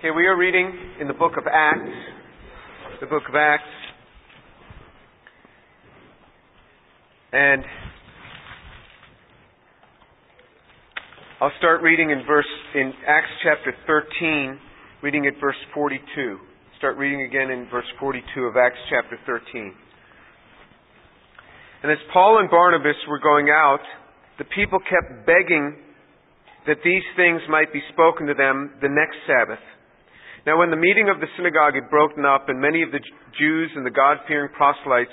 Okay, we are reading in the book of Acts, the book of Acts, and I'll start reading in verse in Acts chapter 13, reading at verse 42. Start reading again in verse 42 of Acts chapter 13. And as Paul and Barnabas were going out, the people kept begging that these things might be spoken to them the next Sabbath. Now, when the meeting of the synagogue had broken up, and many of the Jews and the God fearing proselytes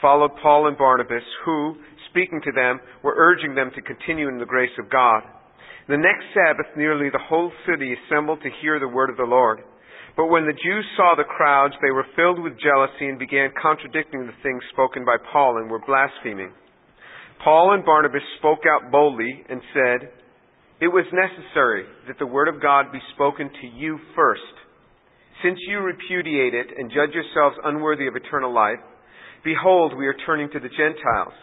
followed Paul and Barnabas, who, speaking to them, were urging them to continue in the grace of God. The next Sabbath, nearly the whole city assembled to hear the word of the Lord. But when the Jews saw the crowds, they were filled with jealousy and began contradicting the things spoken by Paul and were blaspheming. Paul and Barnabas spoke out boldly and said, It was necessary that the word of God be spoken to you first. Since you repudiate it and judge yourselves unworthy of eternal life, behold, we are turning to the Gentiles.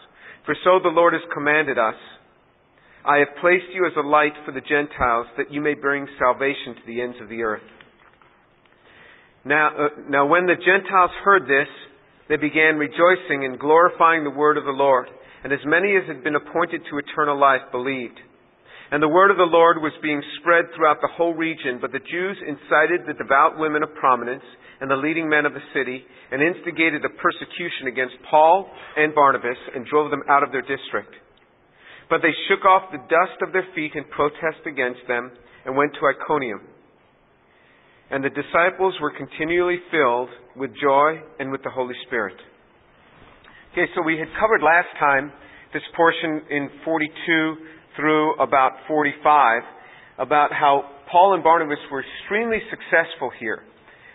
For so the Lord has commanded us. I have placed you as a light for the Gentiles, that you may bring salvation to the ends of the earth. Now, uh, now when the Gentiles heard this, they began rejoicing and glorifying the word of the Lord, and as many as had been appointed to eternal life believed. And the word of the Lord was being spread throughout the whole region, but the Jews incited the devout women of prominence and the leading men of the city, and instigated a persecution against Paul and Barnabas, and drove them out of their district. But they shook off the dust of their feet in protest against them, and went to Iconium. And the disciples were continually filled with joy and with the Holy Spirit. Okay, so we had covered last time this portion in 42 through about 45 about how Paul and Barnabas were extremely successful here.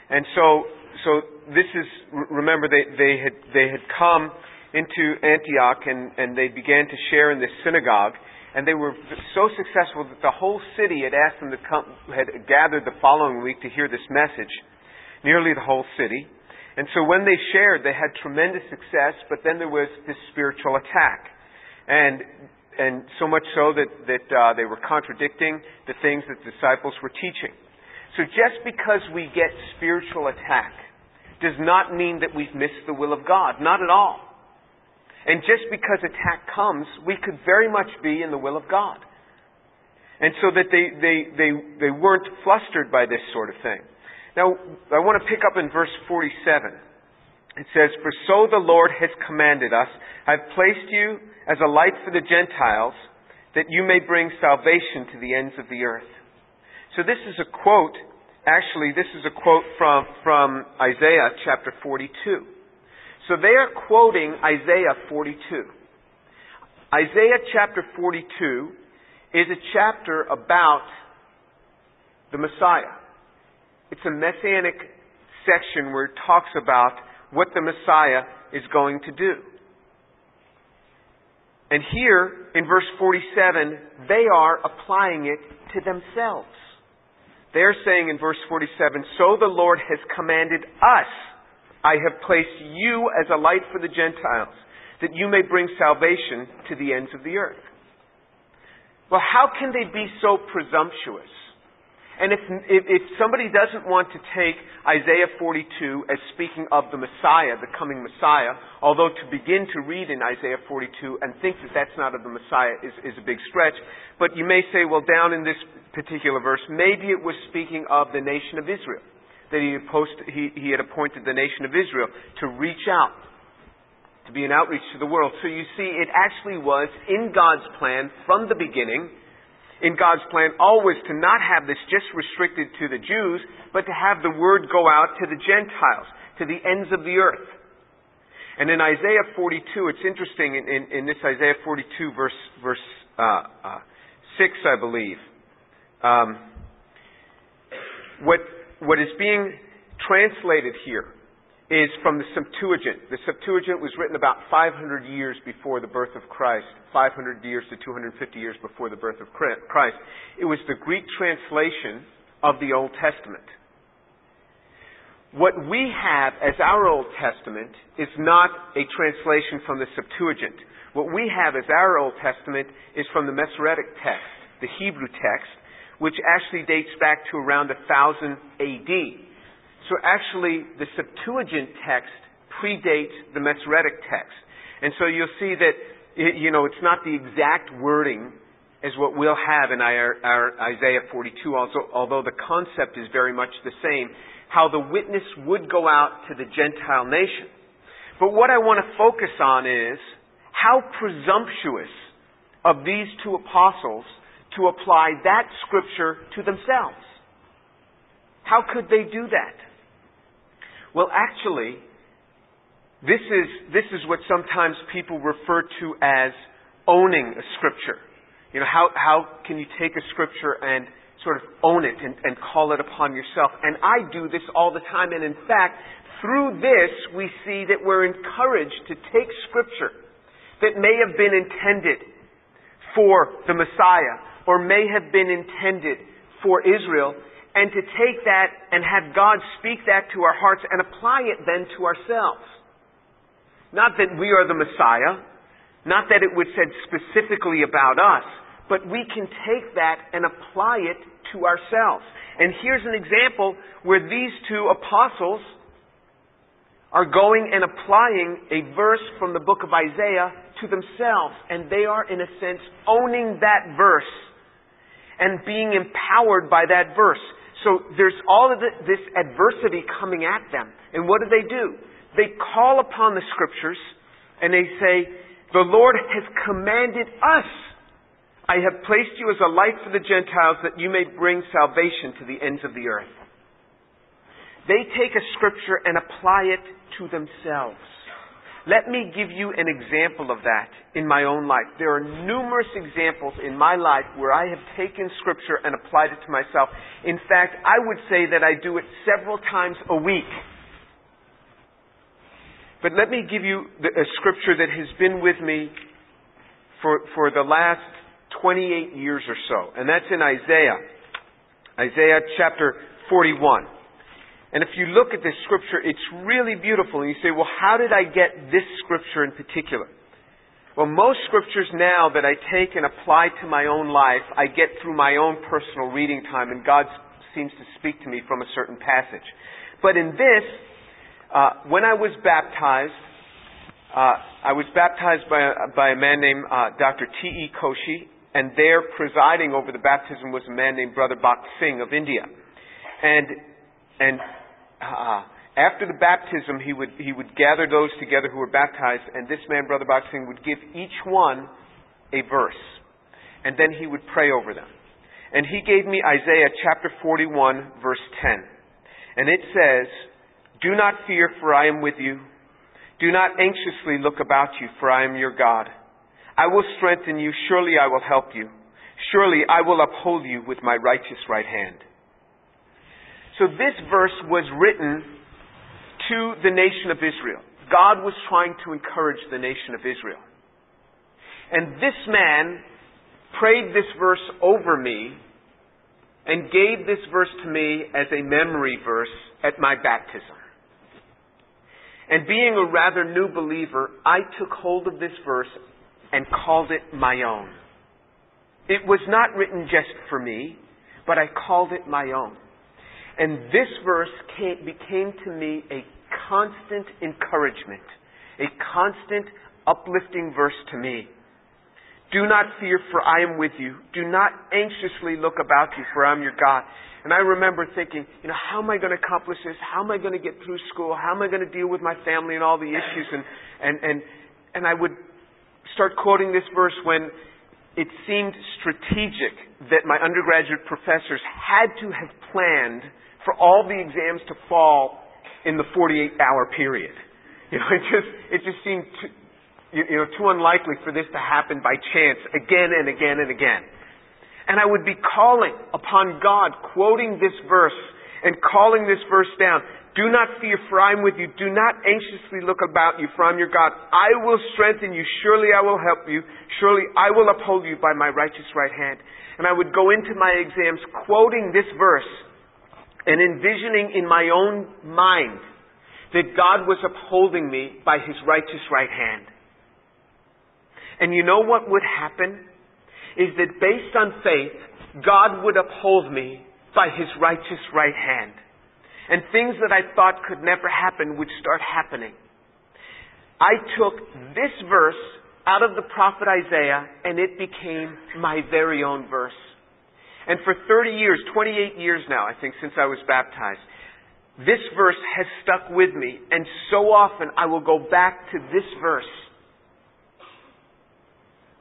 And so, so this is, remember, they, they, had, they had come into Antioch and, and they began to share in this synagogue and they were so successful that the whole city had asked them to come, had gathered the following week to hear this message. Nearly the whole city. And so when they shared, they had tremendous success, but then there was this spiritual attack. And, and so much so that, that uh, they were contradicting the things that the disciples were teaching. So just because we get spiritual attack does not mean that we've missed the will of God. Not at all. And just because attack comes, we could very much be in the will of God. And so that they, they, they, they weren't flustered by this sort of thing. Now, I want to pick up in verse 47. It says, For so the Lord has commanded us, I've placed you as a light for the Gentiles, that you may bring salvation to the ends of the earth. So this is a quote, actually, this is a quote from, from Isaiah chapter 42. So they are quoting Isaiah 42. Isaiah chapter 42 is a chapter about the Messiah. It's a messianic section where it talks about what the Messiah is going to do. And here, in verse 47, they are applying it to themselves. They're saying in verse 47, So the Lord has commanded us I have placed you as a light for the Gentiles, that you may bring salvation to the ends of the earth. Well, how can they be so presumptuous? And if, if, if, somebody doesn't want to take Isaiah 42 as speaking of the Messiah, the coming Messiah, although to begin to read in Isaiah 42 and think that that's not of the Messiah is, is a big stretch, but you may say, well, down in this particular verse, maybe it was speaking of the nation of Israel that he had, post, he, he had appointed the nation of Israel to reach out, to be an outreach to the world. So you see, it actually was in God's plan from the beginning, in God's plan always to not have this just restricted to the Jews, but to have the word go out to the Gentiles, to the ends of the earth. And in Isaiah 42, it's interesting, in, in, in this Isaiah 42, verse, verse uh, uh, 6, I believe, um, what what is being translated here is from the Septuagint. The Septuagint was written about 500 years before the birth of Christ, 500 years to 250 years before the birth of Christ. It was the Greek translation of the Old Testament. What we have as our Old Testament is not a translation from the Septuagint. What we have as our Old Testament is from the Masoretic text, the Hebrew text, which actually dates back to around 1000 AD. So actually, the Septuagint text predates the Masoretic text. And so you'll see that, you know, it's not the exact wording as what we'll have in our, our Isaiah 42, also, although the concept is very much the same, how the witness would go out to the Gentile nation. But what I want to focus on is how presumptuous of these two apostles to apply that scripture to themselves. How could they do that? Well, actually, this is, this is what sometimes people refer to as owning a scripture. You know, how, how can you take a scripture and sort of own it and, and call it upon yourself? And I do this all the time. And in fact, through this, we see that we're encouraged to take scripture that may have been intended for the Messiah or may have been intended for Israel and to take that and have God speak that to our hearts and apply it then to ourselves. Not that we are the Messiah, not that it was said specifically about us, but we can take that and apply it to ourselves. And here's an example where these two apostles are going and applying a verse from the book of Isaiah to themselves. And they are, in a sense, owning that verse and being empowered by that verse. So there's all of this adversity coming at them. And what do they do? They call upon the scriptures and they say, the Lord has commanded us. I have placed you as a light for the Gentiles that you may bring salvation to the ends of the earth. They take a scripture and apply it to themselves. Let me give you an example of that in my own life. There are numerous examples in my life where I have taken Scripture and applied it to myself. In fact, I would say that I do it several times a week. But let me give you a Scripture that has been with me for, for the last 28 years or so, and that's in Isaiah. Isaiah chapter 41. And if you look at this scripture, it's really beautiful. And you say, well, how did I get this scripture in particular? Well, most scriptures now that I take and apply to my own life, I get through my own personal reading time, and God seems to speak to me from a certain passage. But in this, uh, when I was baptized, uh, I was baptized by a, by a man named uh, Dr. T.E. Koshy, and there presiding over the baptism was a man named Brother Bakht Singh of India. And, and uh, after the baptism, he would, he would gather those together who were baptized, and this man, Brother Bakht Singh, would give each one a verse. And then he would pray over them. And he gave me Isaiah chapter 41, verse 10. And it says, Do not fear, for I am with you. Do not anxiously look about you, for I am your God. I will strengthen you. Surely I will help you. Surely I will uphold you with my righteous right hand. So this verse was written to the nation of Israel. God was trying to encourage the nation of Israel. And this man prayed this verse over me and gave this verse to me as a memory verse at my baptism. And being a rather new believer, I took hold of this verse and called it my own. It was not written just for me, but I called it my own. And this verse came, became to me a constant encouragement, a constant uplifting verse to me. Do not fear, for I am with you. Do not anxiously look about you, for I am your God. And I remember thinking, you know, how am I going to accomplish this? How am I going to get through school? How am I going to deal with my family and all the issues? And, and, and, and I would start quoting this verse when it seemed strategic that my undergraduate professors had to have planned for all the exams to fall in the 48 hour period. You know, it just, it just seemed too, you know, too unlikely for this to happen by chance again and again and again. And I would be calling upon God, quoting this verse and calling this verse down. Do not fear, for I am with you. Do not anxiously look about you, for I am your God. I will strengthen you. Surely I will help you. Surely I will uphold you by my righteous right hand. And I would go into my exams quoting this verse and envisioning in my own mind that God was upholding me by his righteous right hand. And you know what would happen? Is that based on faith, God would uphold me by his righteous right hand. And things that I thought could never happen would start happening. I took this verse out of the prophet Isaiah and it became my very own verse. And for 30 years, 28 years now, I think, since I was baptized, this verse has stuck with me. And so often I will go back to this verse.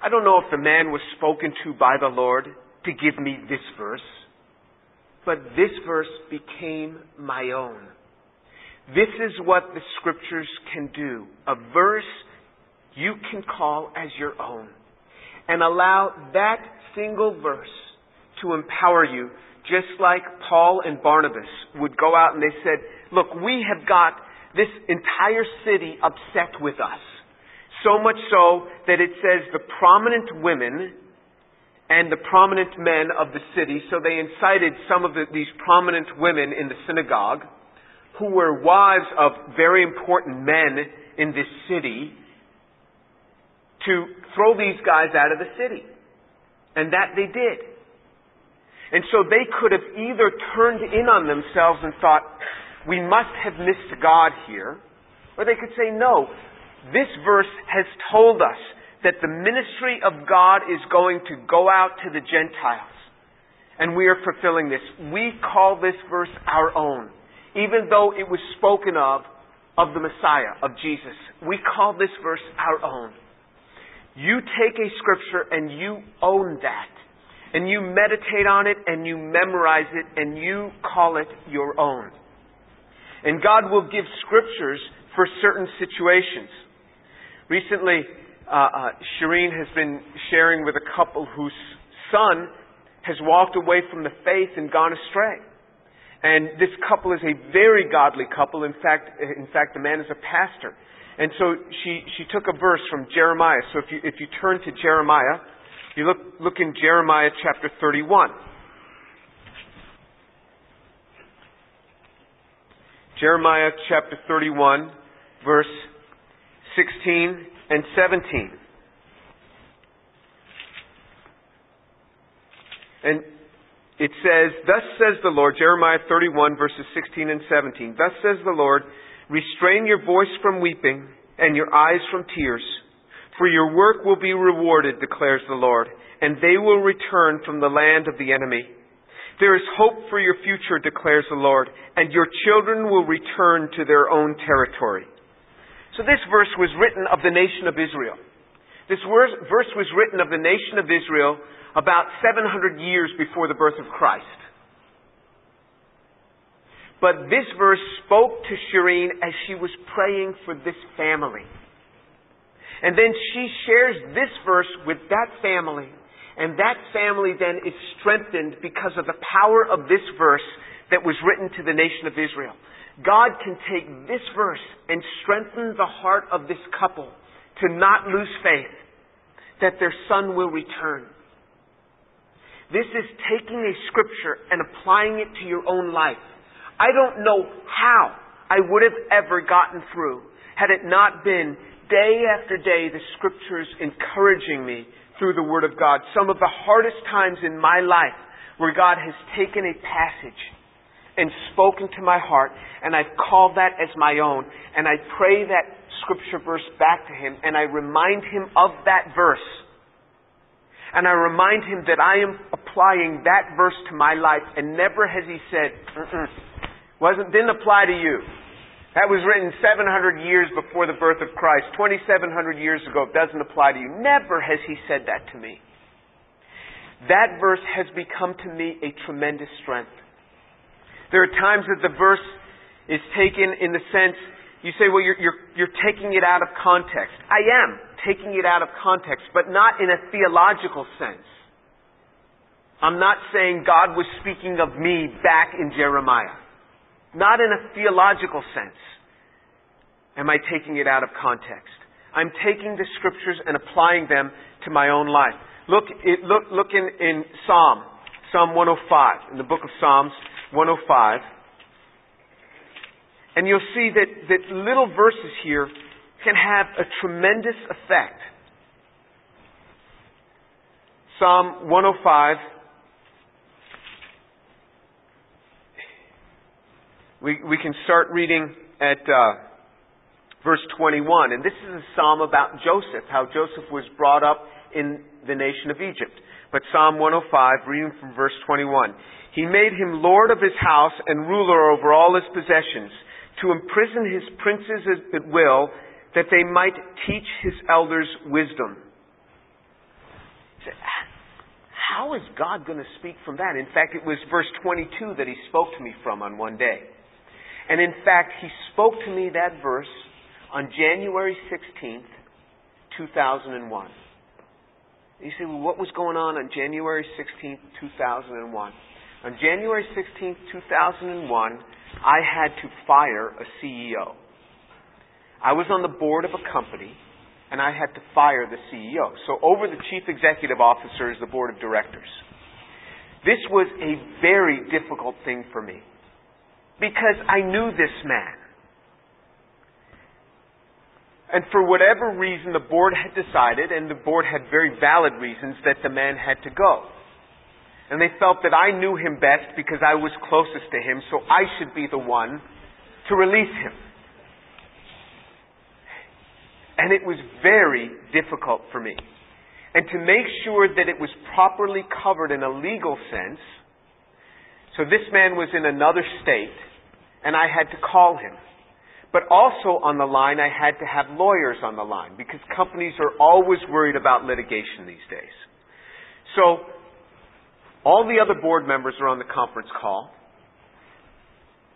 I don't know if the man was spoken to by the Lord to give me this verse, but this verse became my own. This is what the scriptures can do. A verse you can call as your own and allow that single verse to empower you just like Paul and Barnabas would go out and they said, look, we have got this entire city upset with us. So much so that it says the prominent women and the prominent men of the city, so they incited some of the, these prominent women in the synagogue who were wives of very important men in this city to throw these guys out of the city. And that they did. And so they could have either turned in on themselves and thought, we must have missed God here, or they could say, no, this verse has told us that the ministry of God is going to go out to the Gentiles. And we are fulfilling this. We call this verse our own even though it was spoken of of the Messiah, of Jesus. We call this verse our own. You take a scripture and you own that. And you meditate on it and you memorize it and you call it your own. And God will give scriptures for certain situations. Recently, uh, uh, Shireen has been sharing with a couple whose son has walked away from the faith and gone astray. And this couple is a very godly couple. In fact, in fact, the man is a pastor. And so she, she took a verse from Jeremiah. So if you, if you turn to Jeremiah, you look, look in Jeremiah chapter 31. Jeremiah chapter 31, verse 16 and 17. And it says, Thus says the Lord, Jeremiah 31, verses 16 and 17. Thus says the Lord, Restrain your voice from weeping and your eyes from tears, for your work will be rewarded, declares the Lord, and they will return from the land of the enemy. There is hope for your future, declares the Lord, and your children will return to their own territory. So this verse was written of the nation of Israel. This verse was written of the nation of Israel about 700 years before the birth of Christ. But this verse spoke to Shireen as she was praying for this family. And then she shares this verse with that family. And that family then is strengthened because of the power of this verse that was written to the nation of Israel. God can take this verse and strengthen the heart of this couple to not lose faith that their son will return this is taking a scripture and applying it to your own life. I don't know how I would have ever gotten through had it not been day after day the scriptures encouraging me through the Word of God. Some of the hardest times in my life where God has taken a passage and spoken to my heart, and I've called that as my own, and I pray that scripture verse back to Him, and I remind Him of that verse and I remind him that I am applying that verse to my life, and never has he said, wasn't didn't apply to you. That was written 700 years before the birth of Christ, 2,700 years ago. It doesn't apply to you. Never has he said that to me. That verse has become to me a tremendous strength. There are times that the verse is taken in the sense you say, well, you're, you're, you're taking it out of context. I am taking it out of context, but not in a theological sense. I'm not saying God was speaking of me back in Jeremiah. Not in a theological sense. Am I taking it out of context? I'm taking the scriptures and applying them to my own life. Look, it, look, look in, in Psalm, Psalm 105, in the book of Psalms 105. And you'll see that, that little verses here can have a tremendous effect. Psalm 105. We, we can start reading at uh, verse 21. And this is a psalm about Joseph, how Joseph was brought up in the nation of Egypt. But Psalm 105, reading from verse 21. He made him Lord of his house and ruler over all his possessions, to imprison his princes at will, that they might teach his elders wisdom. How is God going to speak from that? In fact, it was verse 22 that he spoke to me from on one day. And in fact, he spoke to me that verse on January 16th, 2001. You say, well, what was going on on January 16th, 2001? On January 16, 2001, I had to fire a CEO. I was on the board of a company, and I had to fire the CEO. So over the chief executive officer is the board of directors. This was a very difficult thing for me because I knew this man. And for whatever reason, the board had decided, and the board had very valid reasons, that the man had to go. And they felt that I knew him best because I was closest to him, so I should be the one to release him. And it was very difficult for me. And to make sure that it was properly covered in a legal sense, so this man was in another state, and I had to call him. But also on the line, I had to have lawyers on the line because companies are always worried about litigation these days. So all the other board members are on the conference call.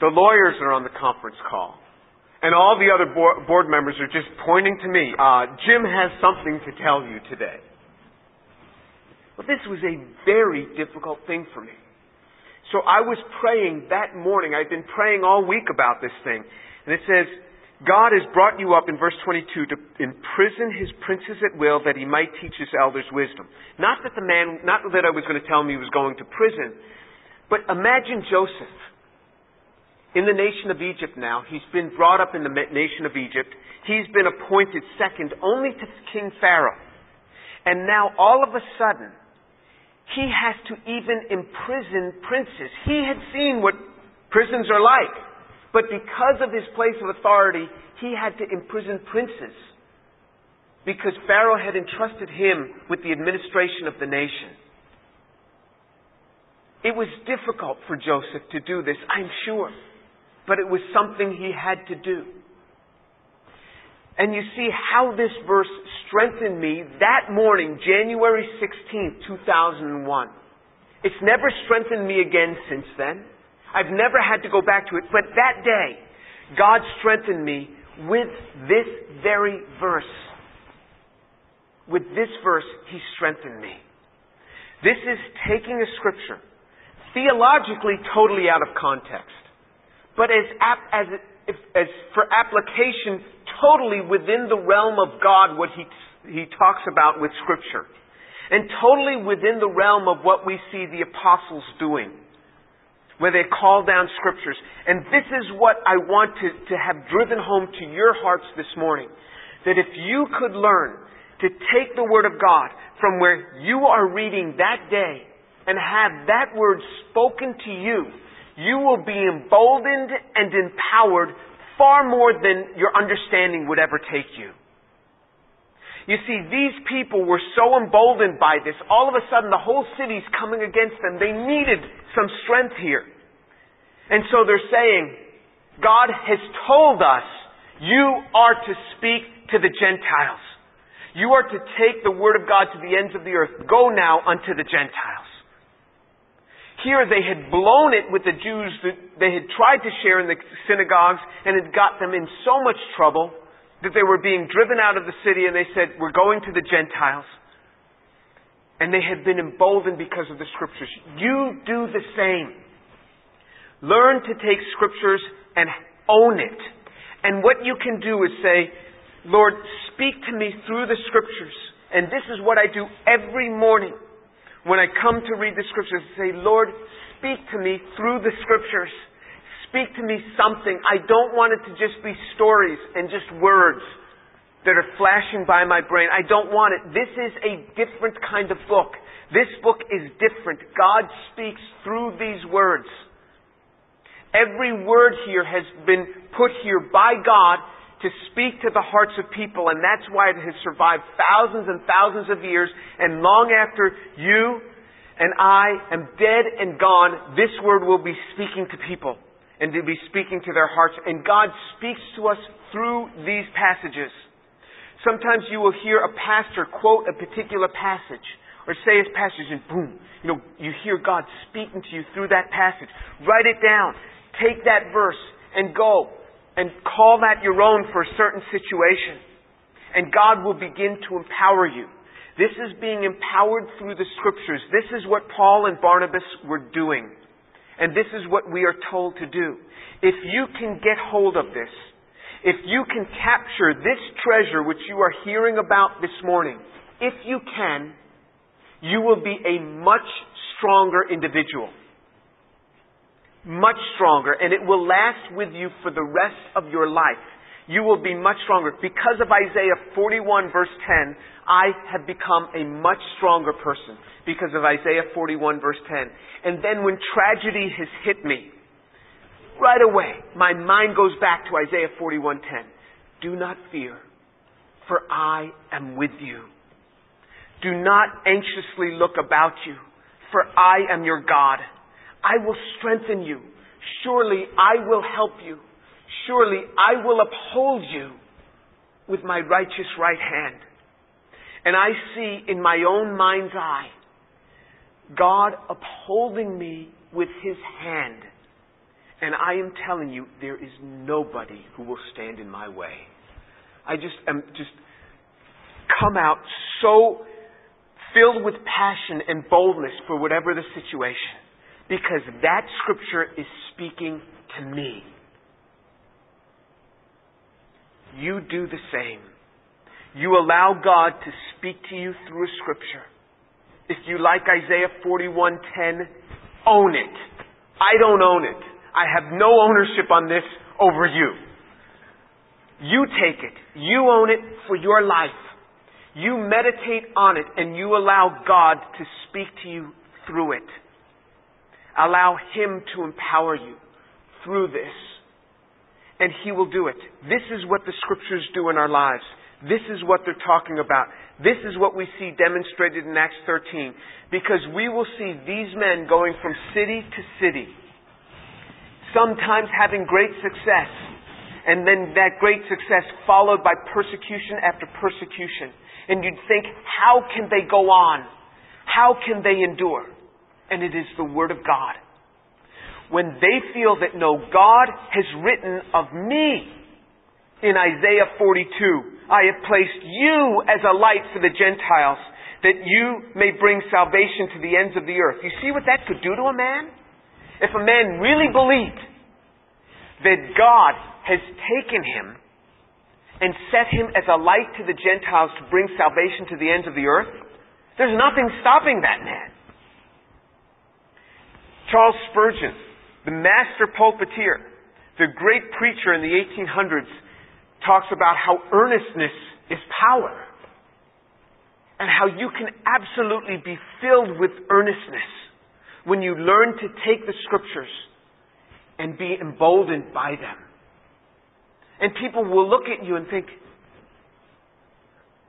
The lawyers are on the conference call. And all the other board members are just pointing to me. Uh, Jim has something to tell you today. Well, this was a very difficult thing for me. So I was praying that morning. I've been praying all week about this thing. And it says, God has brought you up in verse 22 to imprison his princes at will that he might teach his elders wisdom. Not that the man, not that I was going to tell him he was going to prison, but imagine Joseph in the nation of Egypt now. He's been brought up in the nation of Egypt. He's been appointed second only to King Pharaoh. And now all of a sudden, he has to even imprison princes. He had seen what prisons are like. But because of his place of authority, he had to imprison princes. Because Pharaoh had entrusted him with the administration of the nation. It was difficult for Joseph to do this, I'm sure. But it was something he had to do. And you see how this verse strengthened me that morning, January 16, 2001. It's never strengthened me again since then. I've never had to go back to it. But that day, God strengthened me with this very verse. With this verse, He strengthened me. This is taking a scripture, theologically totally out of context, but as, as, as for application totally within the realm of God, what He, he talks about with scripture. And totally within the realm of what we see the apostles doing where they call down scriptures. And this is what I want to, to have driven home to your hearts this morning. That if you could learn to take the Word of God from where you are reading that day and have that Word spoken to you, you will be emboldened and empowered far more than your understanding would ever take you. You see, these people were so emboldened by this. All of a sudden, the whole city's coming against them. They needed some strength here. And so they're saying, God has told us you are to speak to the Gentiles. You are to take the word of God to the ends of the earth. Go now unto the Gentiles. Here they had blown it with the Jews that they had tried to share in the synagogues and had got them in so much trouble that they were being driven out of the city and they said, We're going to the Gentiles. And they have been emboldened because of the scriptures. You do the same. Learn to take scriptures and own it. And what you can do is say, Lord, speak to me through the scriptures. And this is what I do every morning when I come to read the scriptures. Say, Lord, speak to me through the scriptures. Speak to me something. I don't want it to just be stories and just words that are flashing by my brain. I don't want it. This is a different kind of book. This book is different. God speaks through these words. Every word here has been put here by God to speak to the hearts of people, and that's why it has survived thousands and thousands of years, and long after you and I am dead and gone, this word will be speaking to people and to be speaking to their hearts. And God speaks to us through these passages. Sometimes you will hear a pastor quote a particular passage or say his passage and boom, you know, you hear God speaking to you through that passage. Write it down. Take that verse and go and call that your own for a certain situation. And God will begin to empower you. This is being empowered through the scriptures. This is what Paul and Barnabas were doing. And this is what we are told to do. If you can get hold of this, if you can capture this treasure which you are hearing about this morning, if you can, you will be a much stronger individual much stronger, and it will last with you for the rest of your life. You will be much stronger. Because of Isaiah 41 verse 10, I have become a much stronger person because of Isaiah 41 verse 10. And then when tragedy has hit me, right away, my mind goes back to Isaiah 41:10. Do not fear, for I am with you. Do not anxiously look about you, for I am your God. I will strengthen you. Surely I will help you. Surely I will uphold you with my righteous right hand. And I see in my own mind's eye God upholding me with his hand. And I am telling you, there is nobody who will stand in my way. I just am just come out so filled with passion and boldness for whatever the situation because that scripture is speaking to me. You do the same. You allow God to speak to you through a scripture. If you like Isaiah 41:10, own it. I don't own it. I have no ownership on this over you. You take it. You own it for your life. You meditate on it and you allow God to speak to you through it. Allow Him to empower you through this. And He will do it. This is what the Scriptures do in our lives. This is what they're talking about. This is what we see demonstrated in Acts 13. Because we will see these men going from city to city, sometimes having great success, and then that great success followed by persecution after persecution. And you'd think, how can they go on? How can they endure? and it is the Word of God. When they feel that no, God has written of me in Isaiah 42, I have placed you as a light for the Gentiles, that you may bring salvation to the ends of the earth. You see what that could do to a man? If a man really believed that God has taken him and set him as a light to the Gentiles to bring salvation to the ends of the earth, there's nothing stopping that man. Charles Spurgeon, the master pulpiteer, the great preacher in the 1800s, talks about how earnestness is power. And how you can absolutely be filled with earnestness when you learn to take the scriptures and be emboldened by them. And people will look at you and think,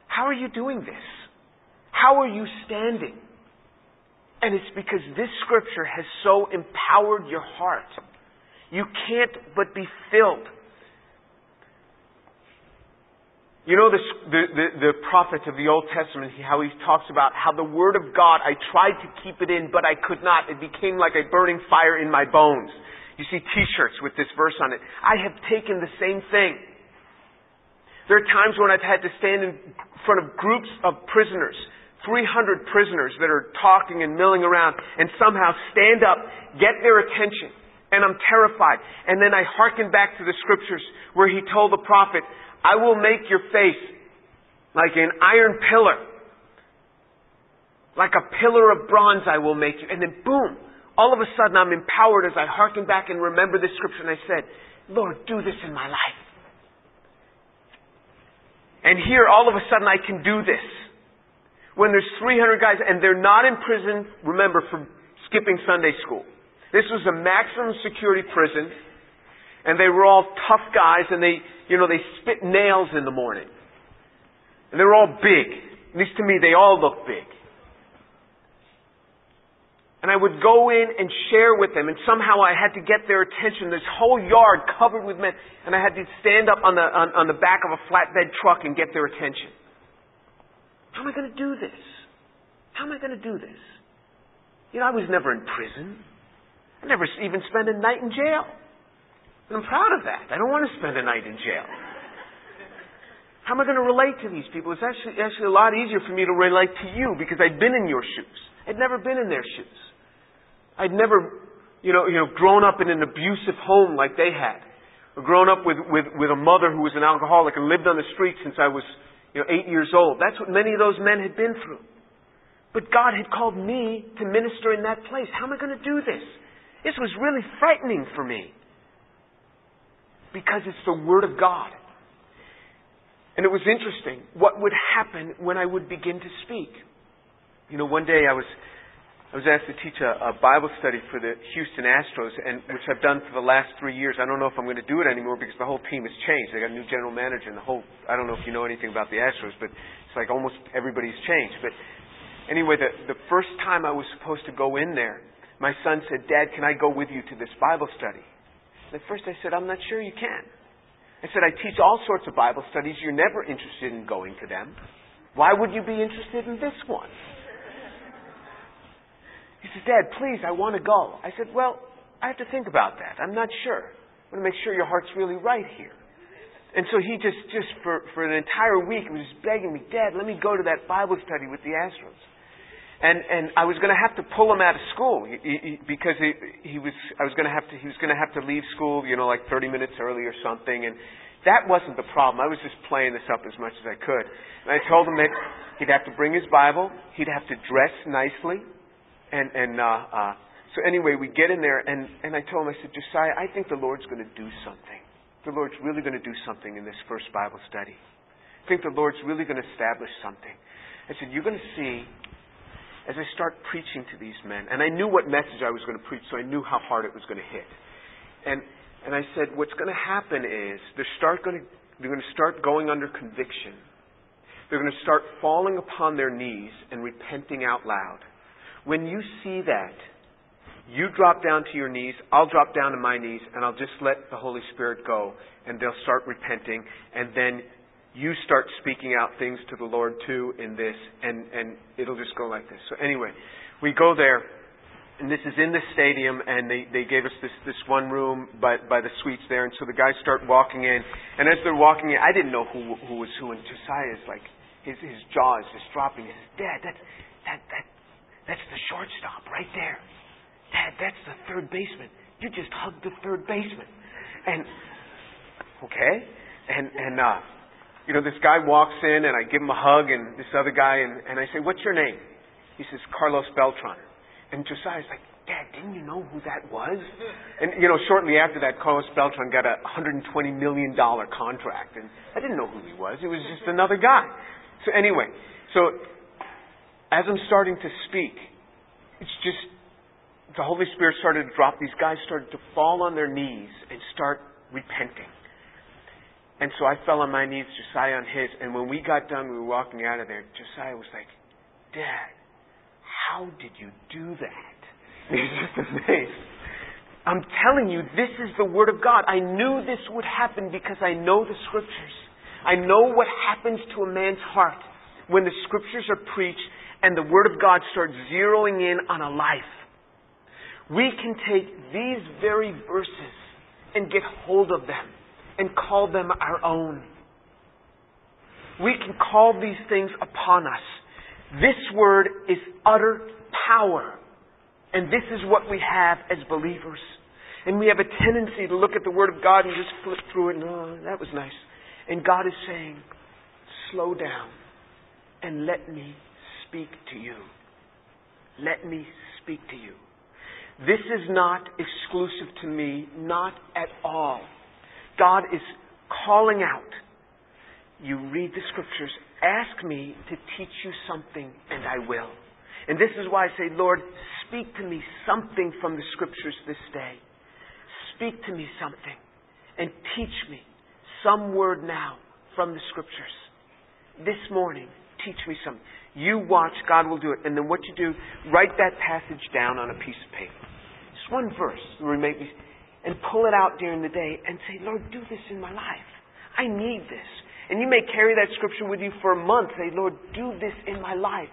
how are you doing this? How are you standing? And it's because this scripture has so empowered your heart. You can't but be filled. You know the, the, the, the prophet of the Old Testament, how he talks about how the Word of God, I tried to keep it in, but I could not. It became like a burning fire in my bones. You see t-shirts with this verse on it. I have taken the same thing. There are times when I've had to stand in front of groups of prisoners 300 prisoners that are talking and milling around and somehow stand up, get their attention, and I'm terrified. And then I hearken back to the scriptures where he told the prophet, I will make your face like an iron pillar. Like a pillar of bronze I will make you. And then boom, all of a sudden I'm empowered as I hearken back and remember this scripture and I said, Lord, do this in my life. And here all of a sudden I can do this when there's 300 guys and they're not in prison, remember, for skipping Sunday school. This was a maximum security prison, and they were all tough guys, and they, you know, they spit nails in the morning. And they were all big. At least to me, they all looked big. And I would go in and share with them, and somehow I had to get their attention. This whole yard covered with men, and I had to stand up on the, on, on the back of a flatbed truck and get their attention. How am I going to do this? How am I going to do this? You know, I was never in prison. I never even spent a night in jail. And I'm proud of that. I don't want to spend a night in jail. How am I going to relate to these people? It's actually, actually a lot easier for me to relate to you because I've been in your shoes. I'd never been in their shoes. I'd never, you know, you know, grown up in an abusive home like they had. Or grown up with, with, with a mother who was an alcoholic and lived on the street since I was, you know, eight years old. That's what many of those men had been through. But God had called me to minister in that place. How am I going to do this? This was really frightening for me. Because it's the Word of God. And it was interesting what would happen when I would begin to speak. You know, one day I was I was asked to teach a, a Bible study for the Houston Astros, and which I've done for the last three years. I don't know if I'm going to do it anymore because the whole team has changed. They got a new general manager, and the whole I don't know if you know anything about the Astros, but it's like almost everybody's changed. But anyway, the the first time I was supposed to go in there, my son said, "Dad, can I go with you to this Bible study?" And at first I said, "I'm not sure you can." I said, "I teach all sorts of Bible studies. You're never interested in going to them. Why would you be interested in this one?" He says, Dad, please, I want to go. I said, Well, I have to think about that. I'm not sure. I want to make sure your heart's really right here. And so he just, just for, for an entire week, was begging me, Dad, let me go to that Bible study with the Astros. And, and I was going to have to pull him out of school because he, he was, I was going to have to, he was going to have to leave school, you know, like 30 minutes early or something. And that wasn't the problem. I was just playing this up as much as I could. And I told him that he'd have to bring his Bible, he'd have to dress nicely, and and uh, uh, so anyway, we get in there, and and I told him, I said, Josiah, I think the Lord's going to do something. The Lord's really going to do something in this first Bible study. I think the Lord's really going to establish something. I said, you're going to see as I start preaching to these men, and I knew what message I was going to preach, so I knew how hard it was going to hit. And and I said, what's going to happen is they're start going to they're going to start going under conviction. They're going to start falling upon their knees and repenting out loud. When you see that, you drop down to your knees, I'll drop down to my knees, and I'll just let the Holy Spirit go, and they'll start repenting, and then you start speaking out things to the Lord too in this, and, and it'll just go like this. So anyway, we go there, and this is in the stadium, and they, they gave us this, this one room by, by the suites there, and so the guys start walking in, and as they're walking in, I didn't know who, who was who, and Josiah is like, his, his jaw is just dropping. He says, Dad, that's, that, that, that's the shortstop right there. Dad, that's the third baseman. You just hugged the third baseman. And okay, and and uh, you know this guy walks in and I give him a hug and this other guy and and I say, "What's your name?" He says, "Carlos Beltran." And Josiah's like, Dad, didn't you know who that was? And, you know, shortly after that, Carlos Beltran got a $120 million contract. And I didn't know who he was. He was just another guy. So anyway, so as I'm starting to speak, it's just the Holy Spirit started to drop. These guys started to fall on their knees and start repenting. And so I fell on my knees, Josiah on his. And when we got done, we were walking out of there. Josiah was like, Dad, how did you do that? He was just amazed. I'm telling you, this is the Word of God. I knew this would happen because I know the Scriptures. I know what happens to a man's heart when the Scriptures are preached and the Word of God starts zeroing in on a life, we can take these very verses and get hold of them and call them our own. We can call these things upon us. This Word is utter power. And this is what we have as believers. And we have a tendency to look at the Word of God and just flip through it and, oh, that was nice. And God is saying, slow down and let me speak to you. Let me speak to you. This is not exclusive to me, not at all. God is calling out. You read the scriptures, ask me to teach you something, and I will. And this is why I say, Lord, speak to me something from the scriptures this day. Speak to me something and teach me some word now from the scriptures. This morning, teach me something. You watch, God will do it. And then what you do, write that passage down on a piece of paper. Just one verse, and pull it out during the day and say, Lord, do this in my life. I need this. And you may carry that scripture with you for a month. Say, Lord, do this in my life.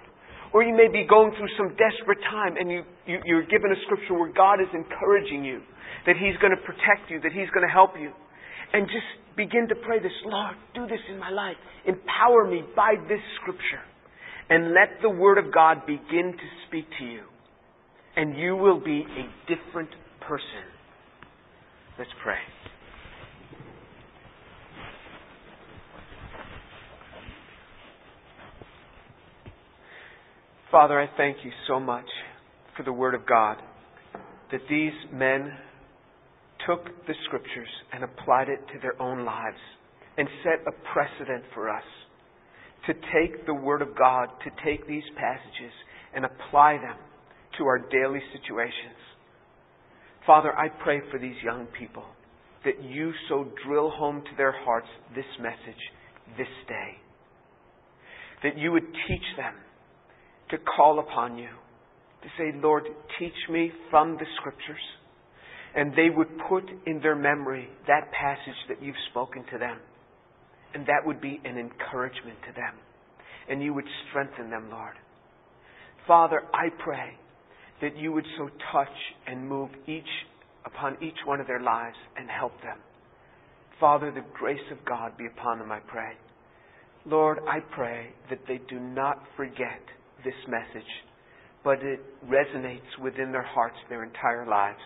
Or you may be going through some desperate time and you, you, you're given a scripture where God is encouraging you, that He's going to protect you, that He's going to help you. And just begin to pray this, Lord, do this in my life. Empower me by this scripture. And let the Word of God begin to speak to you. And you will be a different person. Let's pray. Father, I thank you so much for the Word of God, that these men took the Scriptures and applied it to their own lives and set a precedent for us to take the Word of God, to take these passages and apply them to our daily situations. Father, I pray for these young people that you so drill home to their hearts this message this day. That you would teach them to call upon you, to say, Lord, teach me from the Scriptures. And they would put in their memory that passage that you've spoken to them. And that would be an encouragement to them. And you would strengthen them, Lord. Father, I pray that you would so touch and move each upon each one of their lives and help them. Father, the grace of God be upon them, I pray. Lord, I pray that they do not forget this message, but it resonates within their hearts their entire lives,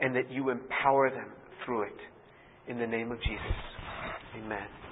and that you empower them through it. In the name of Jesus. Amen.